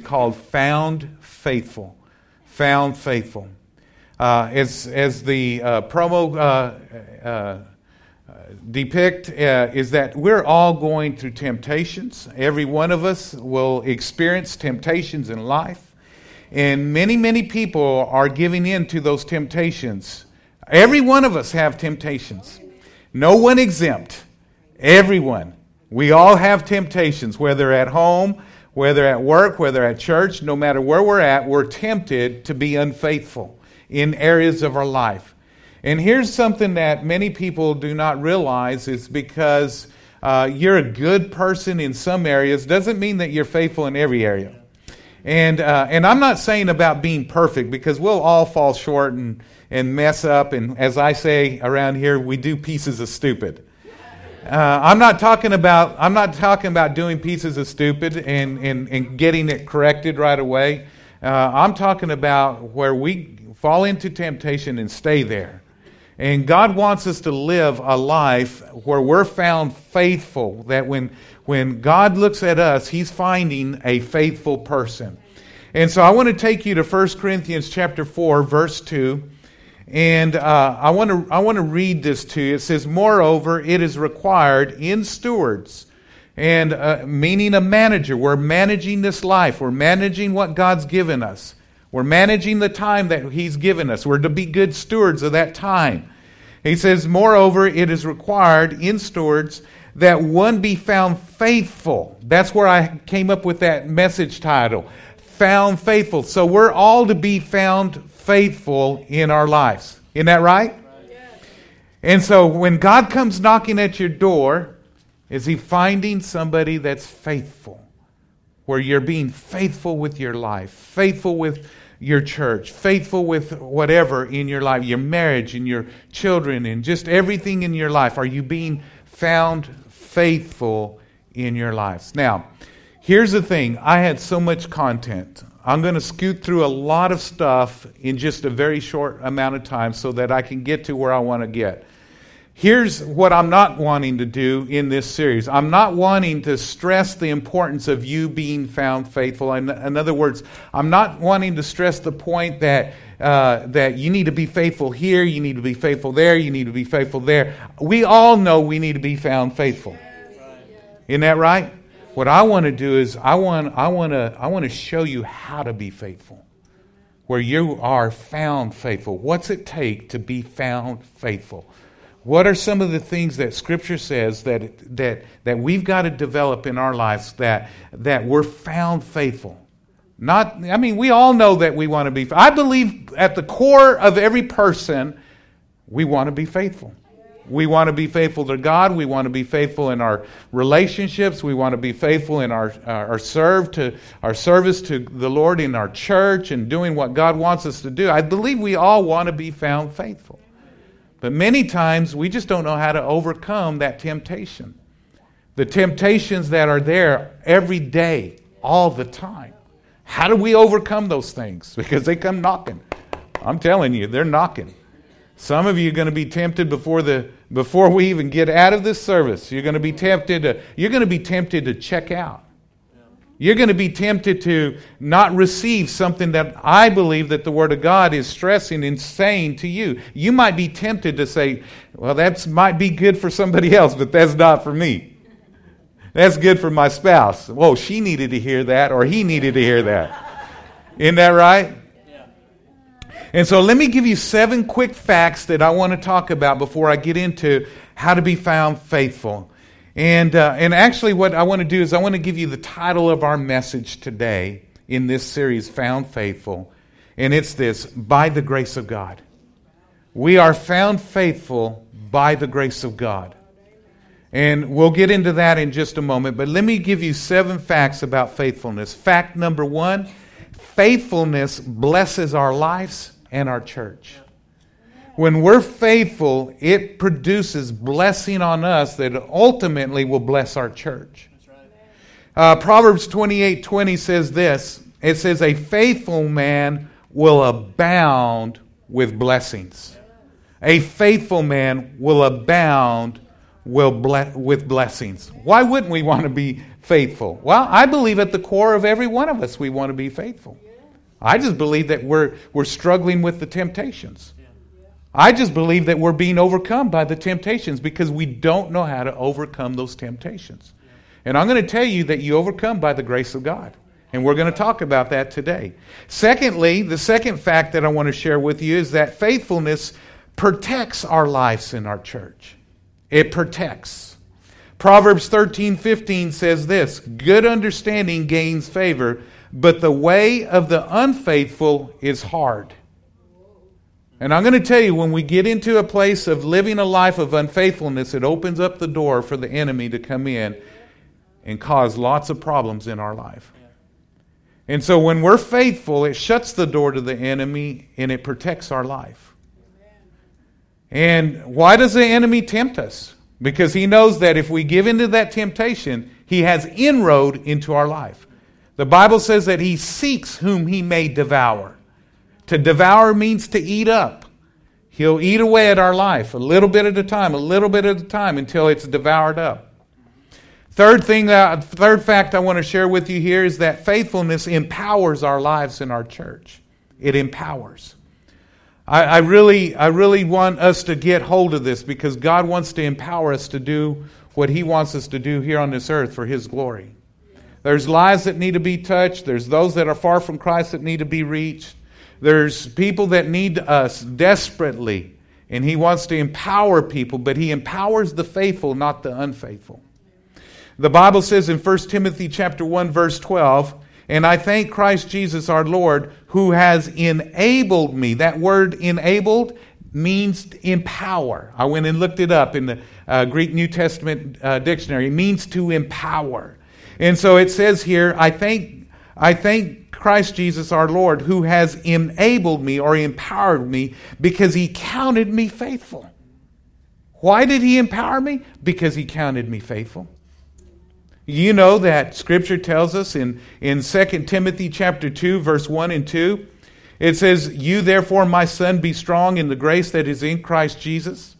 called Found Faithful. Found Faithful. Uh, as, as the uh, promo uh, uh depict uh, is that we're all going through temptations. Every one of us will experience temptations in life. And many, many people are giving in to those temptations. Every one of us have temptations. No one exempt. Everyone. We all have temptations, whether at home, whether at work, whether at church, no matter where we're at, we're tempted to be unfaithful in areas of our life. And here's something that many people do not realize is because uh, you're a good person in some areas doesn't mean that you're faithful in every area. And, uh, and I'm not saying about being perfect because we'll all fall short and, and mess up. And as I say around here, we do pieces of stupid. Uh, I'm not talking about I'm not talking about doing pieces of stupid and, and, and getting it corrected right away. Uh, I'm talking about where we fall into temptation and stay there. And God wants us to live a life where we're found faithful, that when, when God looks at us, He's finding a faithful person. And so I want to take you to 1 Corinthians chapter 4, verse 2. And uh, I, want to, I want to read this to you. It says, Moreover, it is required in stewards, and uh, meaning a manager. We're managing this life, we're managing what God's given us. We're managing the time that He's given us. We're to be good stewards of that time. He says, Moreover, it is required in stewards that one be found faithful. That's where I came up with that message title Found Faithful. So we're all to be found faithful in our lives. Isn't that right? And so when God comes knocking at your door, is He finding somebody that's faithful? Where you're being faithful with your life, faithful with your church, faithful with whatever in your life, your marriage and your children and just everything in your life. Are you being found faithful in your lives? Now, here's the thing I had so much content. I'm going to scoot through a lot of stuff in just a very short amount of time so that I can get to where I want to get. Here's what I'm not wanting to do in this series. I'm not wanting to stress the importance of you being found faithful. In, in other words, I'm not wanting to stress the point that, uh, that you need to be faithful here, you need to be faithful there, you need to be faithful there. We all know we need to be found faithful. Isn't that right? What I want to do is I want, I want to I want to show you how to be faithful. Where you are found faithful. What's it take to be found faithful? What are some of the things that Scripture says that, that, that we've got to develop in our lives that, that we're found faithful? Not, I mean, we all know that we want to be. I believe at the core of every person, we want to be faithful. We want to be faithful to God. We want to be faithful in our relationships. We want to be faithful in our, uh, our serve to our service to the Lord in our church and doing what God wants us to do. I believe we all want to be found faithful. But many times we just don't know how to overcome that temptation. The temptations that are there every day, all the time. How do we overcome those things? Because they come knocking. I'm telling you, they're knocking. Some of you are going to be tempted before the before we even get out of this service. You're going to be tempted to, you're going to be tempted to check out. You're going to be tempted to not receive something that I believe that the Word of God is stressing and saying to you. You might be tempted to say, well, that might be good for somebody else, but that's not for me. That's good for my spouse. Whoa, she needed to hear that, or he needed to hear that. Isn't that right? And so let me give you seven quick facts that I want to talk about before I get into how to be found faithful. And, uh, and actually, what I want to do is I want to give you the title of our message today in this series, Found Faithful. And it's this By the Grace of God. We are found faithful by the grace of God. And we'll get into that in just a moment. But let me give you seven facts about faithfulness. Fact number one faithfulness blesses our lives and our church. When we're faithful, it produces blessing on us that ultimately will bless our church. Uh, Proverbs 28 20 says this it says, A faithful man will abound with blessings. A faithful man will abound will ble- with blessings. Why wouldn't we want to be faithful? Well, I believe at the core of every one of us we want to be faithful. I just believe that we're, we're struggling with the temptations. I just believe that we're being overcome by the temptations because we don't know how to overcome those temptations. And I'm going to tell you that you overcome by the grace of God. And we're going to talk about that today. Secondly, the second fact that I want to share with you is that faithfulness protects our lives in our church. It protects. Proverbs 13 15 says this Good understanding gains favor, but the way of the unfaithful is hard. And I'm going to tell you, when we get into a place of living a life of unfaithfulness, it opens up the door for the enemy to come in and cause lots of problems in our life. And so when we're faithful, it shuts the door to the enemy and it protects our life. And why does the enemy tempt us? Because he knows that if we give into that temptation, he has inroad into our life. The Bible says that he seeks whom he may devour. To devour means to eat up. He'll eat away at our life a little bit at a time, a little bit at a time until it's devoured up. Third thing, that, third fact I want to share with you here is that faithfulness empowers our lives in our church. It empowers. I, I, really, I really want us to get hold of this because God wants to empower us to do what He wants us to do here on this earth for His glory. There's lives that need to be touched. There's those that are far from Christ that need to be reached. There's people that need us desperately, and He wants to empower people, but He empowers the faithful, not the unfaithful. The Bible says in 1 Timothy chapter 1 verse 12, and I thank Christ Jesus our Lord who has enabled me. That word enabled means empower. I went and looked it up in the uh, Greek New Testament uh, dictionary. It means to empower. And so it says here, I thank I thank Christ Jesus our Lord, who has enabled me or empowered me because he counted me faithful. Why did he empower me? Because he counted me faithful. You know that scripture tells us in, in 2 Timothy chapter 2, verse 1 and 2, it says, You therefore, my son, be strong in the grace that is in Christ Jesus.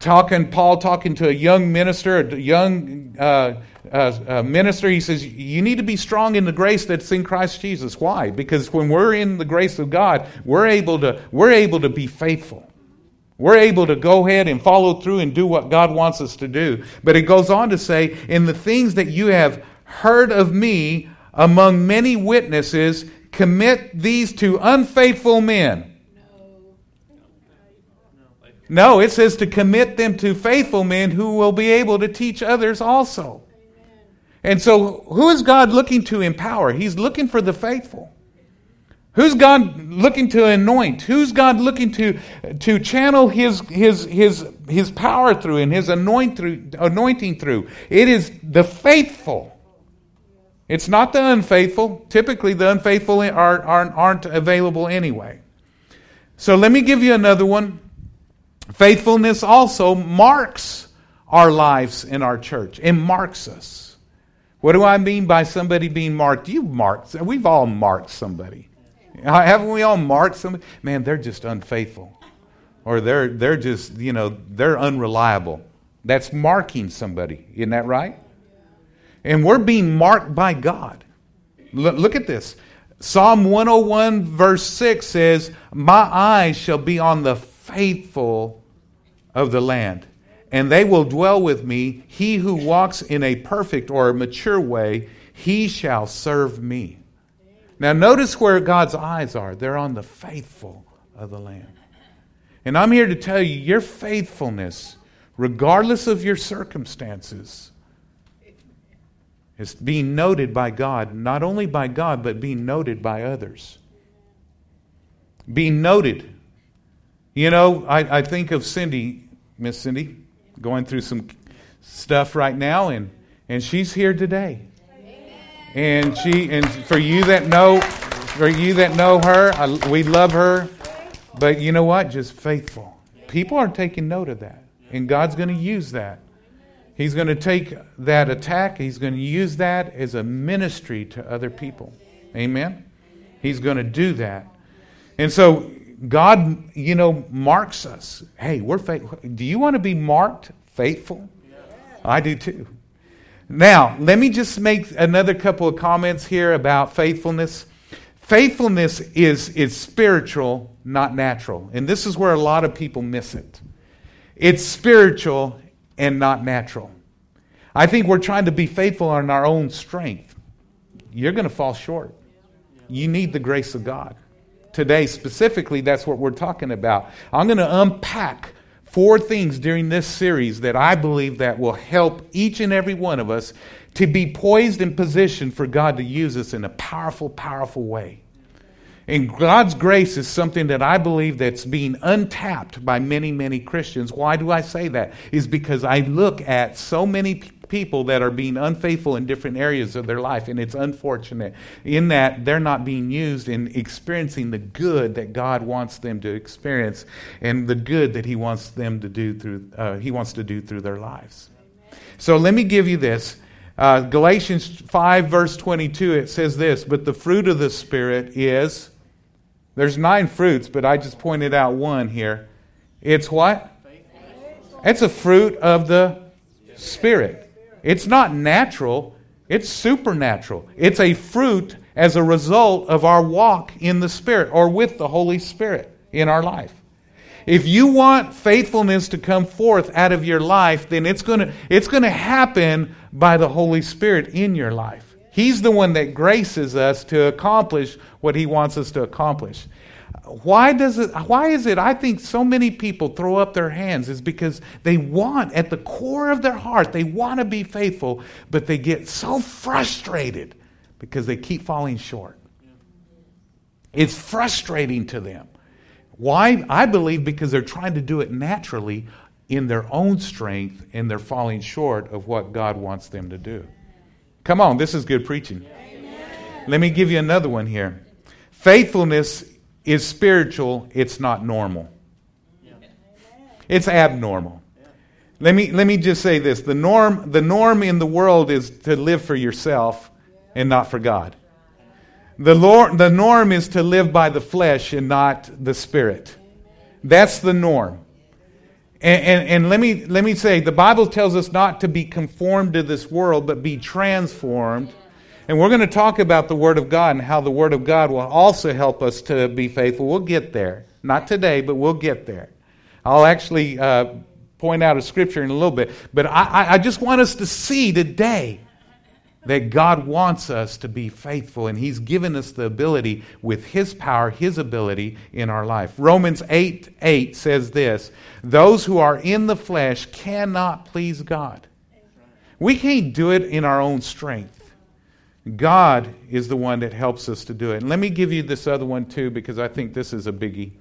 Talking, Paul talking to a young minister, a young uh, uh, minister, he says, You need to be strong in the grace that's in Christ Jesus. Why? Because when we're in the grace of God, we're able to, we're able to be faithful. We're able to go ahead and follow through and do what God wants us to do. But it goes on to say, In the things that you have heard of me among many witnesses, commit these to unfaithful men. No, it says to commit them to faithful men who will be able to teach others also. And so, who is God looking to empower? He's looking for the faithful. Who's God looking to anoint? Who's God looking to, to channel his, his, his, his power through and his anoint through, anointing through? It is the faithful. It's not the unfaithful. Typically, the unfaithful are, aren't, aren't available anyway. So, let me give you another one. Faithfulness also marks our lives in our church, it marks us. What do I mean by somebody being marked? You've marked. We've all marked somebody. Haven't we all marked somebody? Man, they're just unfaithful. Or they're, they're just, you know, they're unreliable. That's marking somebody. Isn't that right? And we're being marked by God. Look, look at this. Psalm 101, verse 6 says, My eyes shall be on the faithful of the land and they will dwell with me. He who walks in a perfect or a mature way, he shall serve me. Now, notice where God's eyes are. They're on the faithful of the land. And I'm here to tell you your faithfulness, regardless of your circumstances, is being noted by God, not only by God, but being noted by others. Being noted. You know, I, I think of Cindy, Miss Cindy going through some stuff right now, and, and she's here today. And she and for you that know for you that know her, I, we love her. But you know what? Just faithful. People are taking note of that. And God's going to use that. He's going to take that attack, He's going to use that as a ministry to other people. Amen? He's going to do that. And so God, you know, marks us. Hey, we're faithful. Do you want to be marked faithful? I do too. Now, let me just make another couple of comments here about faithfulness. Faithfulness is, is spiritual, not natural. And this is where a lot of people miss it. It's spiritual and not natural. I think we're trying to be faithful on our own strength. You're going to fall short. You need the grace of God. Today, specifically, that's what we're talking about. I'm going to unpack four things during this series that I believe that will help each and every one of us to be poised and positioned for God to use us in a powerful, powerful way. And God's grace is something that I believe that's being untapped by many, many Christians. Why do I say that? Is because I look at so many people that are being unfaithful in different areas of their life, and it's unfortunate in that they're not being used in experiencing the good that God wants them to experience and the good that He wants them to do through uh, He wants to do through their lives. So let me give you this. Uh, Galatians 5, verse 22, it says this But the fruit of the Spirit is there's nine fruits, but I just pointed out one here. It's what? It's a fruit of the Spirit. It's not natural, it's supernatural. It's a fruit as a result of our walk in the Spirit or with the Holy Spirit in our life. If you want faithfulness to come forth out of your life, then it's going to it's going to happen by the Holy Spirit in your life. He's the one that graces us to accomplish what He wants us to accomplish. Why does it why is it I think so many people throw up their hands is because they want at the core of their heart they want to be faithful but they get so frustrated because they keep falling short. It's frustrating to them. Why? I believe because they're trying to do it naturally in their own strength and they're falling short of what God wants them to do. Come on, this is good preaching. Amen. Let me give you another one here. Faithfulness is spiritual, it's not normal. It's abnormal. Let me, let me just say this the norm, the norm in the world is to live for yourself and not for God. The, Lord, the norm is to live by the flesh and not the spirit. That's the norm. And, and, and, let, me, let me say, the Bible tells us not to be conformed to this world, but be transformed. And we're going to talk about the Word of God and how the Word of God will also help us to be faithful. We'll get there. Not today, but we'll get there. I'll actually uh, point out a scripture in a little bit. But I, I just want us to see today that God wants us to be faithful, and He's given us the ability with His power, His ability in our life. Romans 8 8 says this Those who are in the flesh cannot please God. We can't do it in our own strength. God is the one that helps us to do it. And let me give you this other one too, because I think this is a biggie.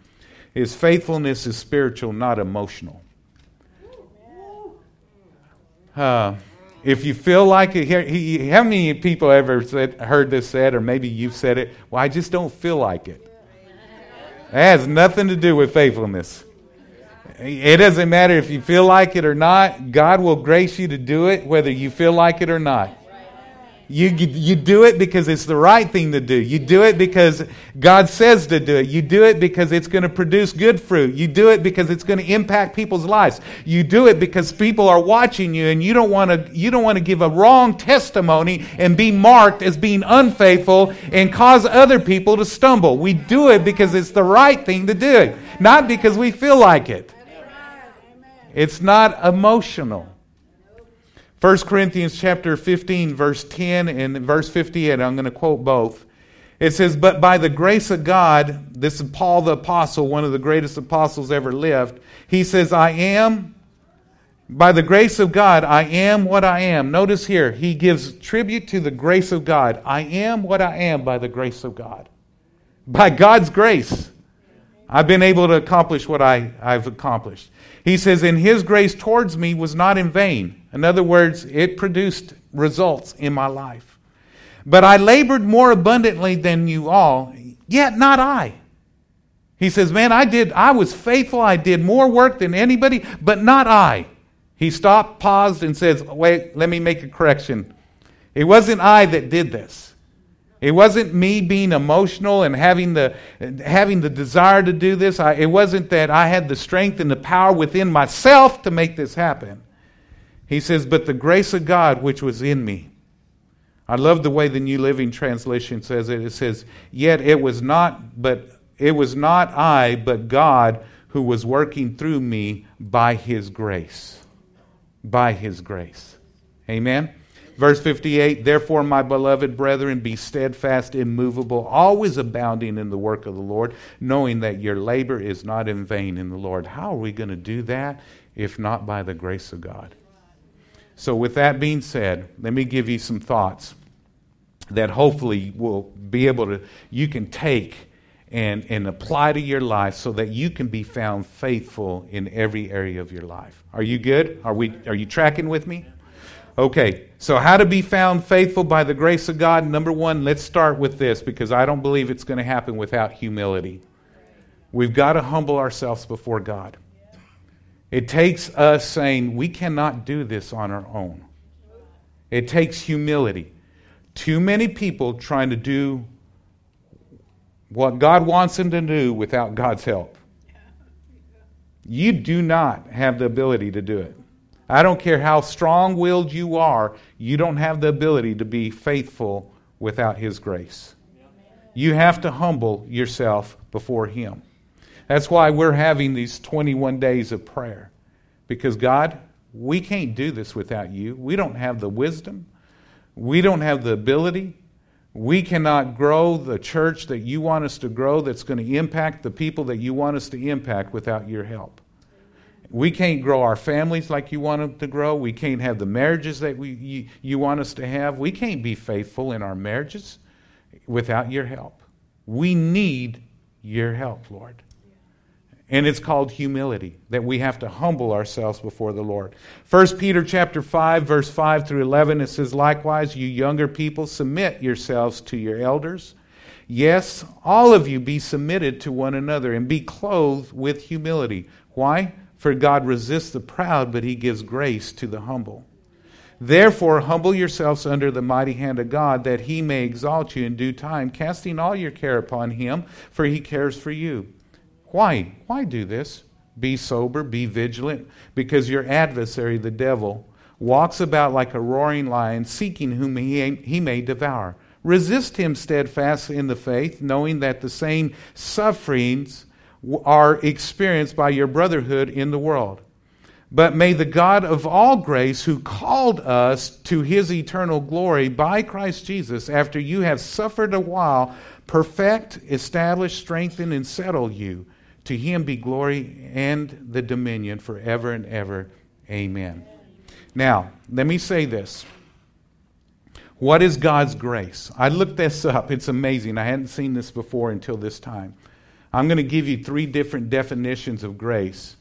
His faithfulness is spiritual, not emotional. Uh, if you feel like it, how many people ever said, heard this said, or maybe you've said it? Well, I just don't feel like it. It has nothing to do with faithfulness. It doesn't matter if you feel like it or not. God will grace you to do it, whether you feel like it or not. You, you do it because it's the right thing to do. You do it because God says to do it. You do it because it's going to produce good fruit. You do it because it's going to impact people's lives. You do it because people are watching you and you don't want to you don't want to give a wrong testimony and be marked as being unfaithful and cause other people to stumble. We do it because it's the right thing to do, not because we feel like it. It's not emotional. 1 Corinthians chapter 15, verse 10 and verse 58, I'm going to quote both. It says, But by the grace of God, this is Paul the apostle, one of the greatest apostles ever lived. He says, I am, by the grace of God, I am what I am. Notice here, he gives tribute to the grace of God. I am what I am by the grace of God. By God's grace, I've been able to accomplish what I, I've accomplished. He says, And his grace towards me was not in vain. In other words, it produced results in my life. But I labored more abundantly than you all, yet not I. He says, Man, I did, I was faithful. I did more work than anybody, but not I. He stopped, paused, and says, Wait, let me make a correction. It wasn't I that did this. It wasn't me being emotional and having the, having the desire to do this. I, it wasn't that I had the strength and the power within myself to make this happen. He says, But the grace of God which was in me. I love the way the New Living Translation says it. It says, Yet it was not, but it was not I, but God who was working through me by his grace. By his grace. Amen. Verse 58 Therefore, my beloved brethren, be steadfast, immovable, always abounding in the work of the Lord, knowing that your labor is not in vain in the Lord. How are we going to do that if not by the grace of God? So, with that being said, let me give you some thoughts that hopefully will be able to, you can take and, and apply to your life so that you can be found faithful in every area of your life. Are you good? Are, we, are you tracking with me? Okay, so how to be found faithful by the grace of God? Number one, let's start with this because I don't believe it's going to happen without humility. We've got to humble ourselves before God. It takes us saying, we cannot do this on our own. It takes humility. Too many people trying to do what God wants them to do without God's help. You do not have the ability to do it. I don't care how strong willed you are, you don't have the ability to be faithful without His grace. You have to humble yourself before Him. That's why we're having these 21 days of prayer. Because, God, we can't do this without you. We don't have the wisdom, we don't have the ability. We cannot grow the church that you want us to grow that's going to impact the people that you want us to impact without your help. We can't grow our families like you want them to grow. We can't have the marriages that we, you, you want us to have. We can't be faithful in our marriages without your help. We need your help, Lord. And it's called humility, that we have to humble ourselves before the Lord. 1 Peter chapter 5, verse 5 through 11, it says, Likewise, you younger people, submit yourselves to your elders. Yes, all of you be submitted to one another and be clothed with humility. Why? For God resists the proud, but he gives grace to the humble. Therefore, humble yourselves under the mighty hand of God, that he may exalt you in due time, casting all your care upon him, for he cares for you. Why? Why do this? Be sober, be vigilant, because your adversary, the devil, walks about like a roaring lion, seeking whom he, he may devour. Resist him steadfast in the faith, knowing that the same sufferings are experienced by your brotherhood in the world. But may the God of all grace, who called us to his eternal glory by Christ Jesus, after you have suffered a while, perfect, establish, strengthen, and settle you. To him be glory and the dominion forever and ever. Amen. Now, let me say this. What is God's grace? I looked this up. It's amazing. I hadn't seen this before until this time. I'm going to give you three different definitions of grace.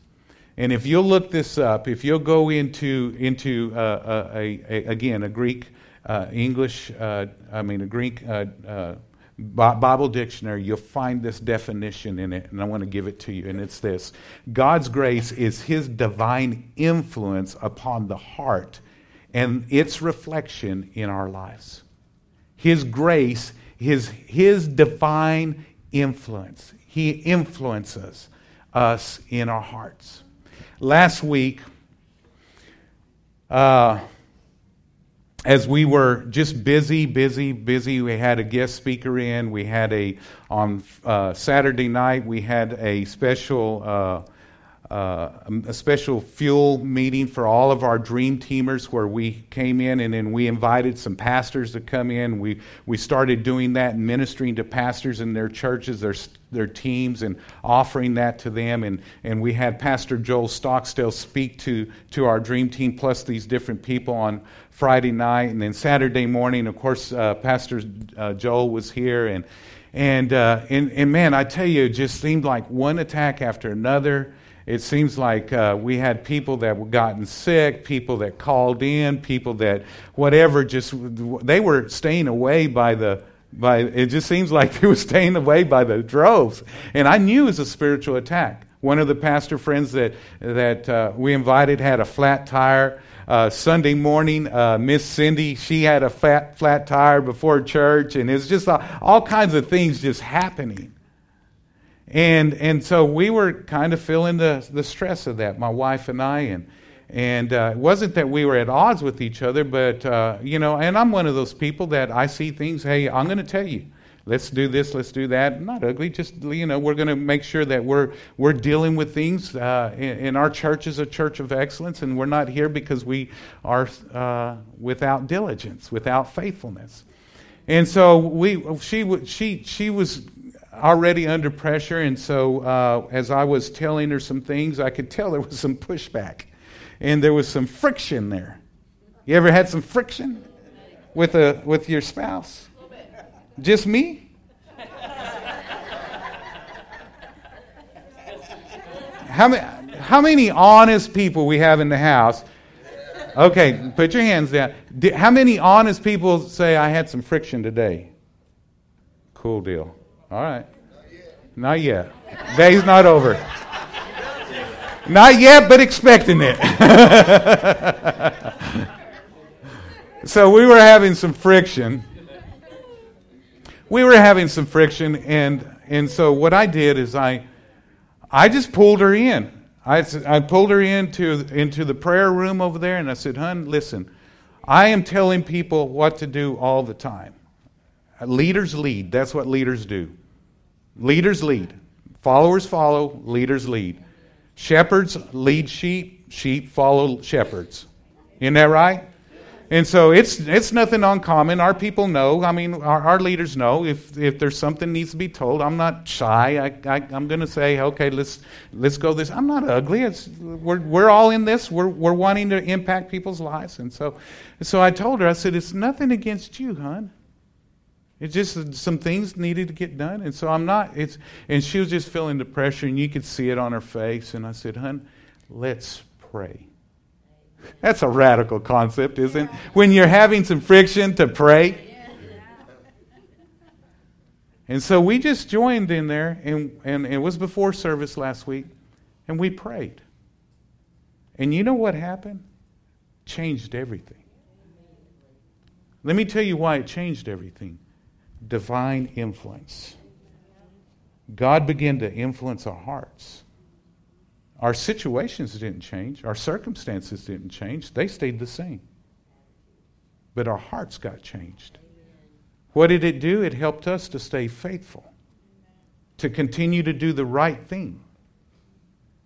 And if you'll look this up, if you'll go into, into uh, a, a, again, a Greek, uh, English, uh, I mean, a Greek uh, uh, Bible dictionary, you'll find this definition in it, and I want to give it to you. And it's this God's grace is His divine influence upon the heart and its reflection in our lives. His grace, His, his divine influence. He influences us in our hearts. Last week, uh, as we were just busy, busy, busy, we had a guest speaker in. We had a on uh, Saturday night. We had a special uh, a special fuel meeting for all of our dream teamers where we came in and then we invited some pastors to come in. We, we started doing that and ministering to pastors in their churches, their, their teams, and offering that to them. And, and we had Pastor Joel Stockstill speak to, to our dream team plus these different people on Friday night. And then Saturday morning, of course, uh, Pastor uh, Joel was here. And, and, uh, and, and man, I tell you, it just seemed like one attack after another it seems like uh, we had people that were gotten sick, people that called in, people that whatever, just they were staying away by the by. It just seems like they were staying away by the droves, and I knew it was a spiritual attack. One of the pastor friends that that uh, we invited had a flat tire. Uh, Sunday morning, uh, Miss Cindy, she had a fat, flat tire before church, and it's just all, all kinds of things just happening. And, and so we were kind of feeling the, the stress of that, my wife and I. And, And uh, it wasn't that we were at odds with each other, but, uh, you know, and I'm one of those people that I see things, hey, I'm going to tell you let's do this, let's do that. Not ugly, just you know, we're going to make sure that we're we're dealing with things. Uh, in, in, our church is a church of excellence, and we're not here because we are uh, without diligence, without faithfulness. And so we, she, she, she was already under pressure, and so uh, as I was telling her some things, I could tell there was some pushback, and there was some friction there. You ever had some friction with a with your spouse? Just me? How many, how many honest people we have in the house? Okay, put your hands down. How many honest people say, I had some friction today? Cool deal. All right. Not yet. Day's not over. Not yet, but expecting it. so we were having some friction we were having some friction, and and so what I did is I I just pulled her in. I, I pulled her into into the prayer room over there, and I said, "Hun, listen, I am telling people what to do all the time. Leaders lead. That's what leaders do. Leaders lead. Followers follow. Leaders lead. Shepherds lead sheep. Sheep follow shepherds. Isn't that right? And so it's, it's nothing uncommon. Our people know. I mean, our, our leaders know if, if there's something needs to be told. I'm not shy. I, I, am going to say, okay, let's, let's go this. I'm not ugly. It's, we're, we're all in this. We're, we're wanting to impact people's lives. And so, so I told her, I said, it's nothing against you, hon. It's just some things needed to get done. And so I'm not, it's, and she was just feeling the pressure, and you could see it on her face. And I said, Hun, let's pray. That's a radical concept, isn't it? When you're having some friction to pray. And so we just joined in there, and, and it was before service last week, and we prayed. And you know what happened? Changed everything. Let me tell you why it changed everything divine influence. God began to influence our hearts. Our situations didn't change, our circumstances didn't change, they stayed the same. But our hearts got changed. What did it do? It helped us to stay faithful, to continue to do the right thing.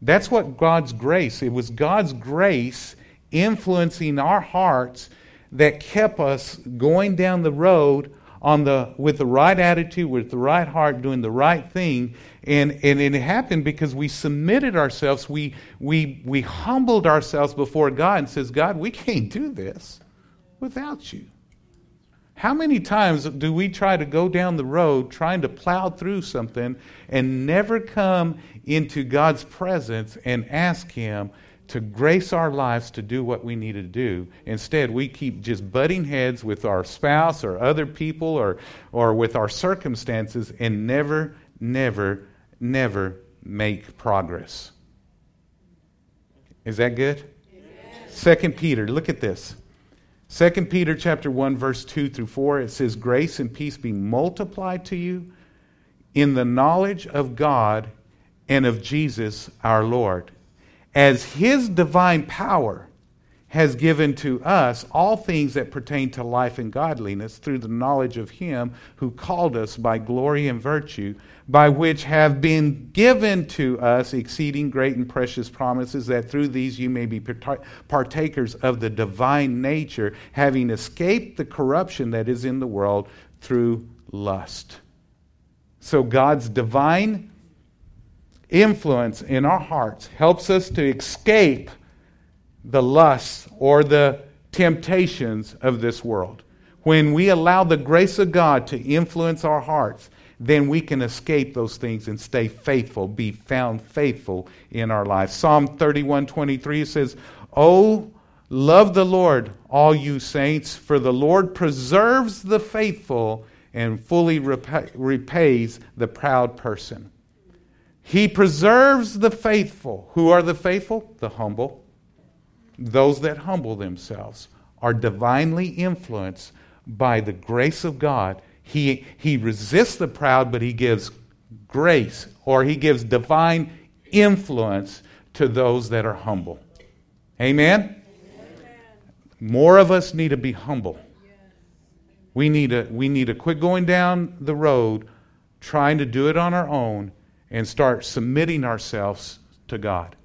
That's what God's grace, it was God's grace influencing our hearts that kept us going down the road on the, with the right attitude, with the right heart, doing the right thing. And, and it happened because we submitted ourselves, we, we, we humbled ourselves before God and says, God, we can't do this without you. How many times do we try to go down the road trying to plow through something and never come into God's presence and ask Him to grace our lives to do what we need to do. Instead, we keep just butting heads with our spouse or other people or, or with our circumstances and never, never, never make progress. Is that good? Second Peter, look at this. Second Peter chapter 1 verse 2 through 4 it says grace and peace be multiplied to you in the knowledge of God and of Jesus our Lord as his divine power has given to us all things that pertain to life and godliness through the knowledge of him who called us by glory and virtue, by which have been given to us exceeding great and precious promises, that through these you may be partakers of the divine nature, having escaped the corruption that is in the world through lust. So God's divine influence in our hearts helps us to escape the lusts or the temptations of this world. When we allow the grace of God to influence our hearts, then we can escape those things and stay faithful, be found faithful in our lives. Psalm 31 23 says, Oh, love the Lord, all you saints, for the Lord preserves the faithful and fully repays the proud person. He preserves the faithful. Who are the faithful? The humble. Those that humble themselves are divinely influenced by the grace of God. He, he resists the proud, but he gives grace or he gives divine influence to those that are humble. Amen? More of us need to be humble. We need to, we need to quit going down the road trying to do it on our own and start submitting ourselves to God.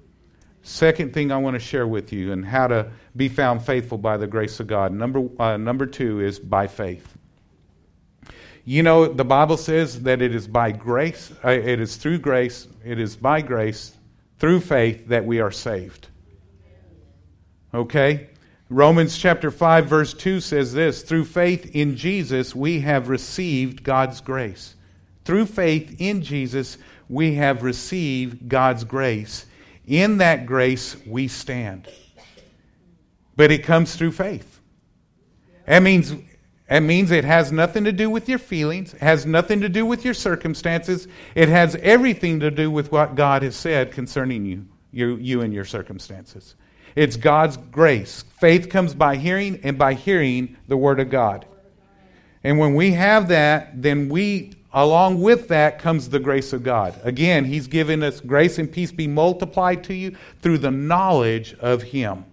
Second thing I want to share with you and how to be found faithful by the grace of God. Number, uh, number two is by faith. You know, the Bible says that it is by grace, uh, it is through grace, it is by grace, through faith that we are saved. Okay? Romans chapter 5, verse 2 says this Through faith in Jesus, we have received God's grace. Through faith in Jesus, we have received God's grace. In that grace, we stand. But it comes through faith. That means, that means it has nothing to do with your feelings, has nothing to do with your circumstances. It has everything to do with what God has said concerning you, you, you and your circumstances. It's God's grace. Faith comes by hearing, and by hearing the Word of God. And when we have that, then we Along with that comes the grace of God. Again, He's given us grace and peace be multiplied to you through the knowledge of Him.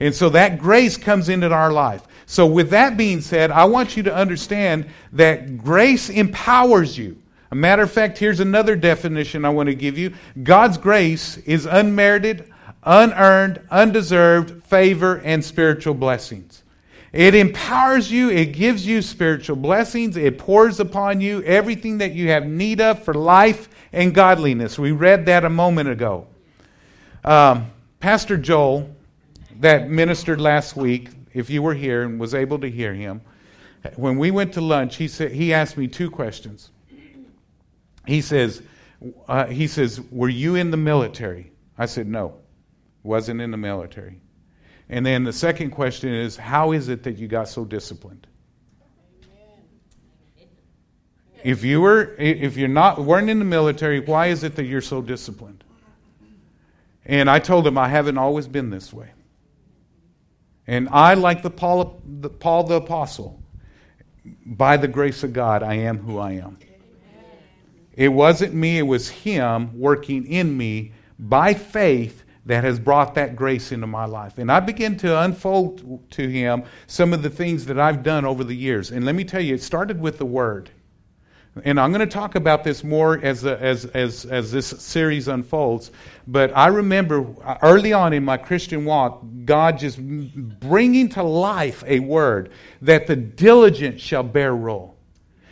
And so that grace comes into our life. So, with that being said, I want you to understand that grace empowers you. A matter of fact, here's another definition I want to give you God's grace is unmerited, unearned, undeserved favor and spiritual blessings. It empowers you, it gives you spiritual blessings, it pours upon you everything that you have need of for life and godliness. We read that a moment ago. Um, Pastor Joel, that ministered last week, if you were here and was able to hear him, when we went to lunch, he said he asked me two questions. He says, uh, he says, "Were you in the military?" I said, "No, wasn't in the military." And then the second question is how is it that you got so disciplined? If you were if you're not weren't in the military, why is it that you're so disciplined? And I told him I haven't always been this way. And I, like the Paul, the Paul the Apostle, by the grace of God, I am who I am. It wasn't me, it was Him working in me by faith that has brought that grace into my life. And I begin to unfold to him some of the things that I've done over the years. And let me tell you, it started with the Word. And I'm going to talk about this more as, as, as, as this series unfolds. But I remember uh, early on in my Christian walk, God just bringing to life a word that the diligent shall bear rule.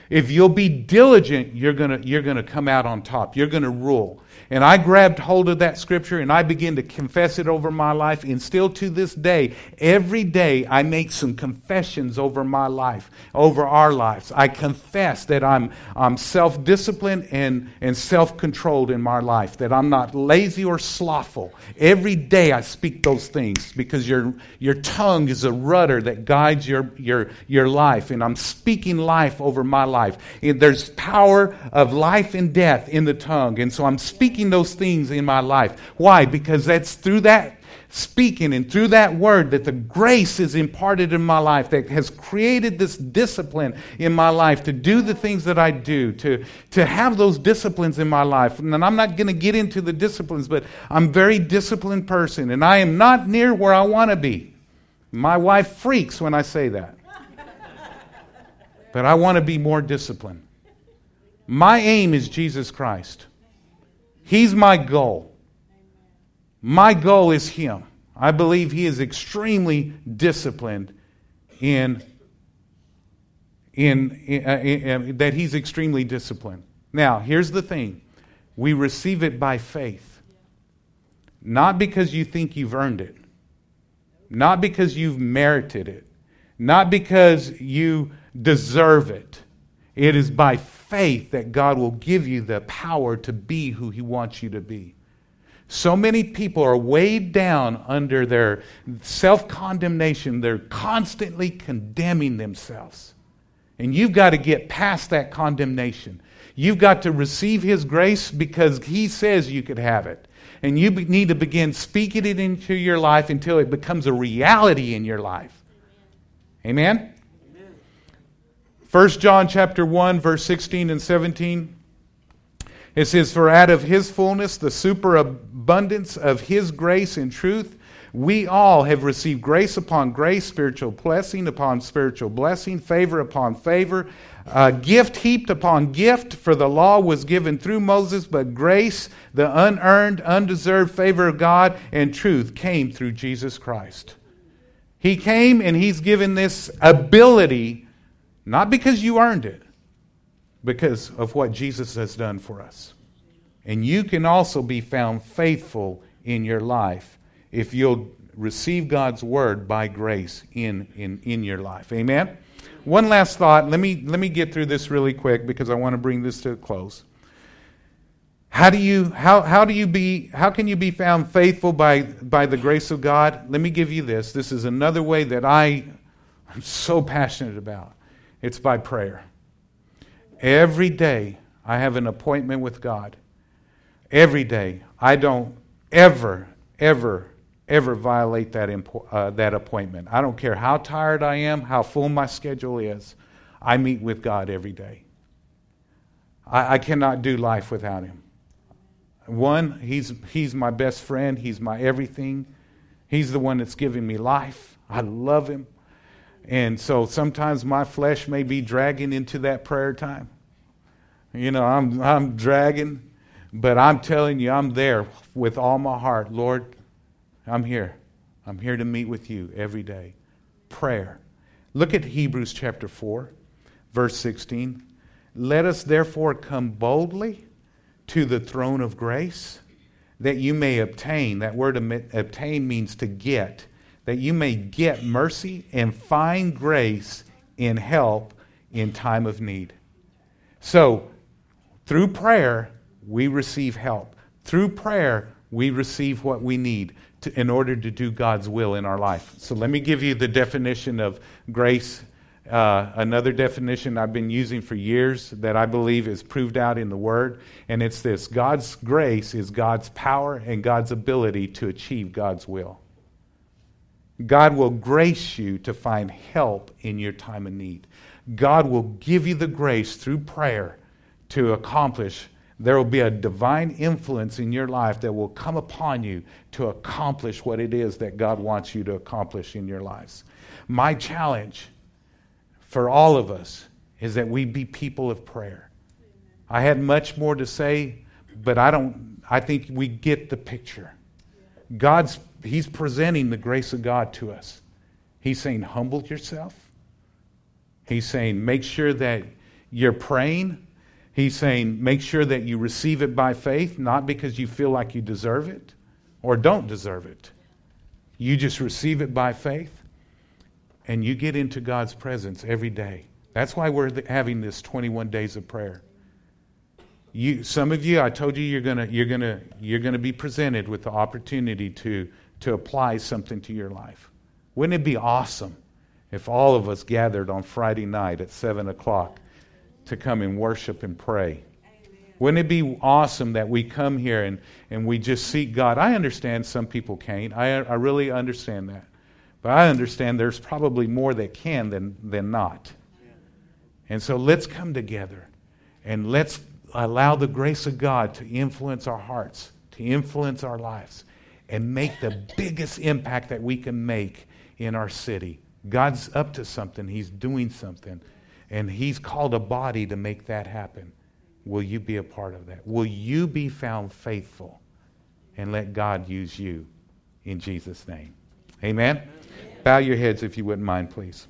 If you'll be diligent, you're going you're going to come out on top. You're going to rule. And I grabbed hold of that scripture and I began to confess it over my life. And still to this day, every day I make some confessions over my life, over our lives. I confess that I'm, I'm self disciplined and, and self controlled in my life, that I'm not lazy or slothful. Every day I speak those things because your, your tongue is a rudder that guides your, your, your life. And I'm speaking life over my life. And there's power of life and death in the tongue. And so I'm speaking speaking those things in my life. Why? Because that's through that speaking and through that word that the grace is imparted in my life that has created this discipline in my life to do the things that I do, to, to have those disciplines in my life. And I'm not going to get into the disciplines, but I'm a very disciplined person and I am not near where I want to be. My wife freaks when I say that. But I want to be more disciplined. My aim is Jesus Christ. He's my goal. My goal is Him. I believe He is extremely disciplined in, in, in, uh, in, that He's extremely disciplined. Now, here's the thing we receive it by faith, not because you think you've earned it, not because you've merited it, not because you deserve it. It is by faith that God will give you the power to be who He wants you to be. So many people are weighed down under their self condemnation. They're constantly condemning themselves. And you've got to get past that condemnation. You've got to receive His grace because He says you could have it. And you need to begin speaking it into your life until it becomes a reality in your life. Amen? 1 John chapter 1 verse 16 and 17 it says for out of his fullness the superabundance of his grace and truth We all have received grace upon grace, spiritual blessing upon spiritual blessing, favor upon favor, gift heaped upon gift. For the law was given through Moses, but grace, the unearned, undeserved favor of God and truth came through Jesus Christ. He came and He's given this ability, not because you earned it, because of what Jesus has done for us. And you can also be found faithful in your life if you'll receive God's word by grace in, in, in your life. Amen? One last thought. Let me, let me get through this really quick because I want to bring this to a close. How do you how, how do you be how can you be found faithful by by the grace of God? Let me give you this. This is another way that I I'm so passionate about. It's by prayer. Every day I have an appointment with God every day. I don't ever, ever, ever violate that, impo- uh, that appointment. I don't care how tired I am, how full my schedule is. I meet with God every day. I, I cannot do life without Him. One, he's, he's my best friend, He's my everything. He's the one that's giving me life. I love Him. And so sometimes my flesh may be dragging into that prayer time. You know, I'm, I'm dragging but I'm telling you, I'm there with all my heart. Lord, I'm here. I'm here to meet with you every day. Prayer. Look at Hebrews chapter 4, verse 16. Let us therefore come boldly to the throne of grace that you may obtain. That word obtain means to get. That you may get mercy and find grace in help in time of need. So, through prayer, we receive help. Through prayer, we receive what we need to, in order to do God's will in our life. So let me give you the definition of grace. Uh, another definition I've been using for years that I believe is proved out in the Word, and it's this God's grace is God's power and God's ability to achieve God's will. God will grace you to find help in your time of need. God will give you the grace through prayer to accomplish there will be a divine influence in your life that will come upon you to accomplish what it is that God wants you to accomplish in your lives. My challenge for all of us is that we be people of prayer. I had much more to say, but I don't I think we get the picture. God's he's presenting the grace of God to us. He's saying humble yourself. He's saying make sure that you're praying He's saying, make sure that you receive it by faith, not because you feel like you deserve it or don't deserve it. You just receive it by faith and you get into God's presence every day. That's why we're having this 21 days of prayer. You, some of you, I told you, you're gonna, you're gonna, you're gonna be presented with the opportunity to, to apply something to your life. Wouldn't it be awesome if all of us gathered on Friday night at seven o'clock to come and worship and pray. Wouldn't it be awesome that we come here and, and we just seek God? I understand some people can't. I, I really understand that. But I understand there's probably more that can than, than not. And so let's come together and let's allow the grace of God to influence our hearts, to influence our lives, and make the biggest impact that we can make in our city. God's up to something, He's doing something. And He's called a body to make that happen. Will you be a part of that? Will you be found faithful and let God use you in Jesus' name? Amen? Amen. Bow your heads if you wouldn't mind, please.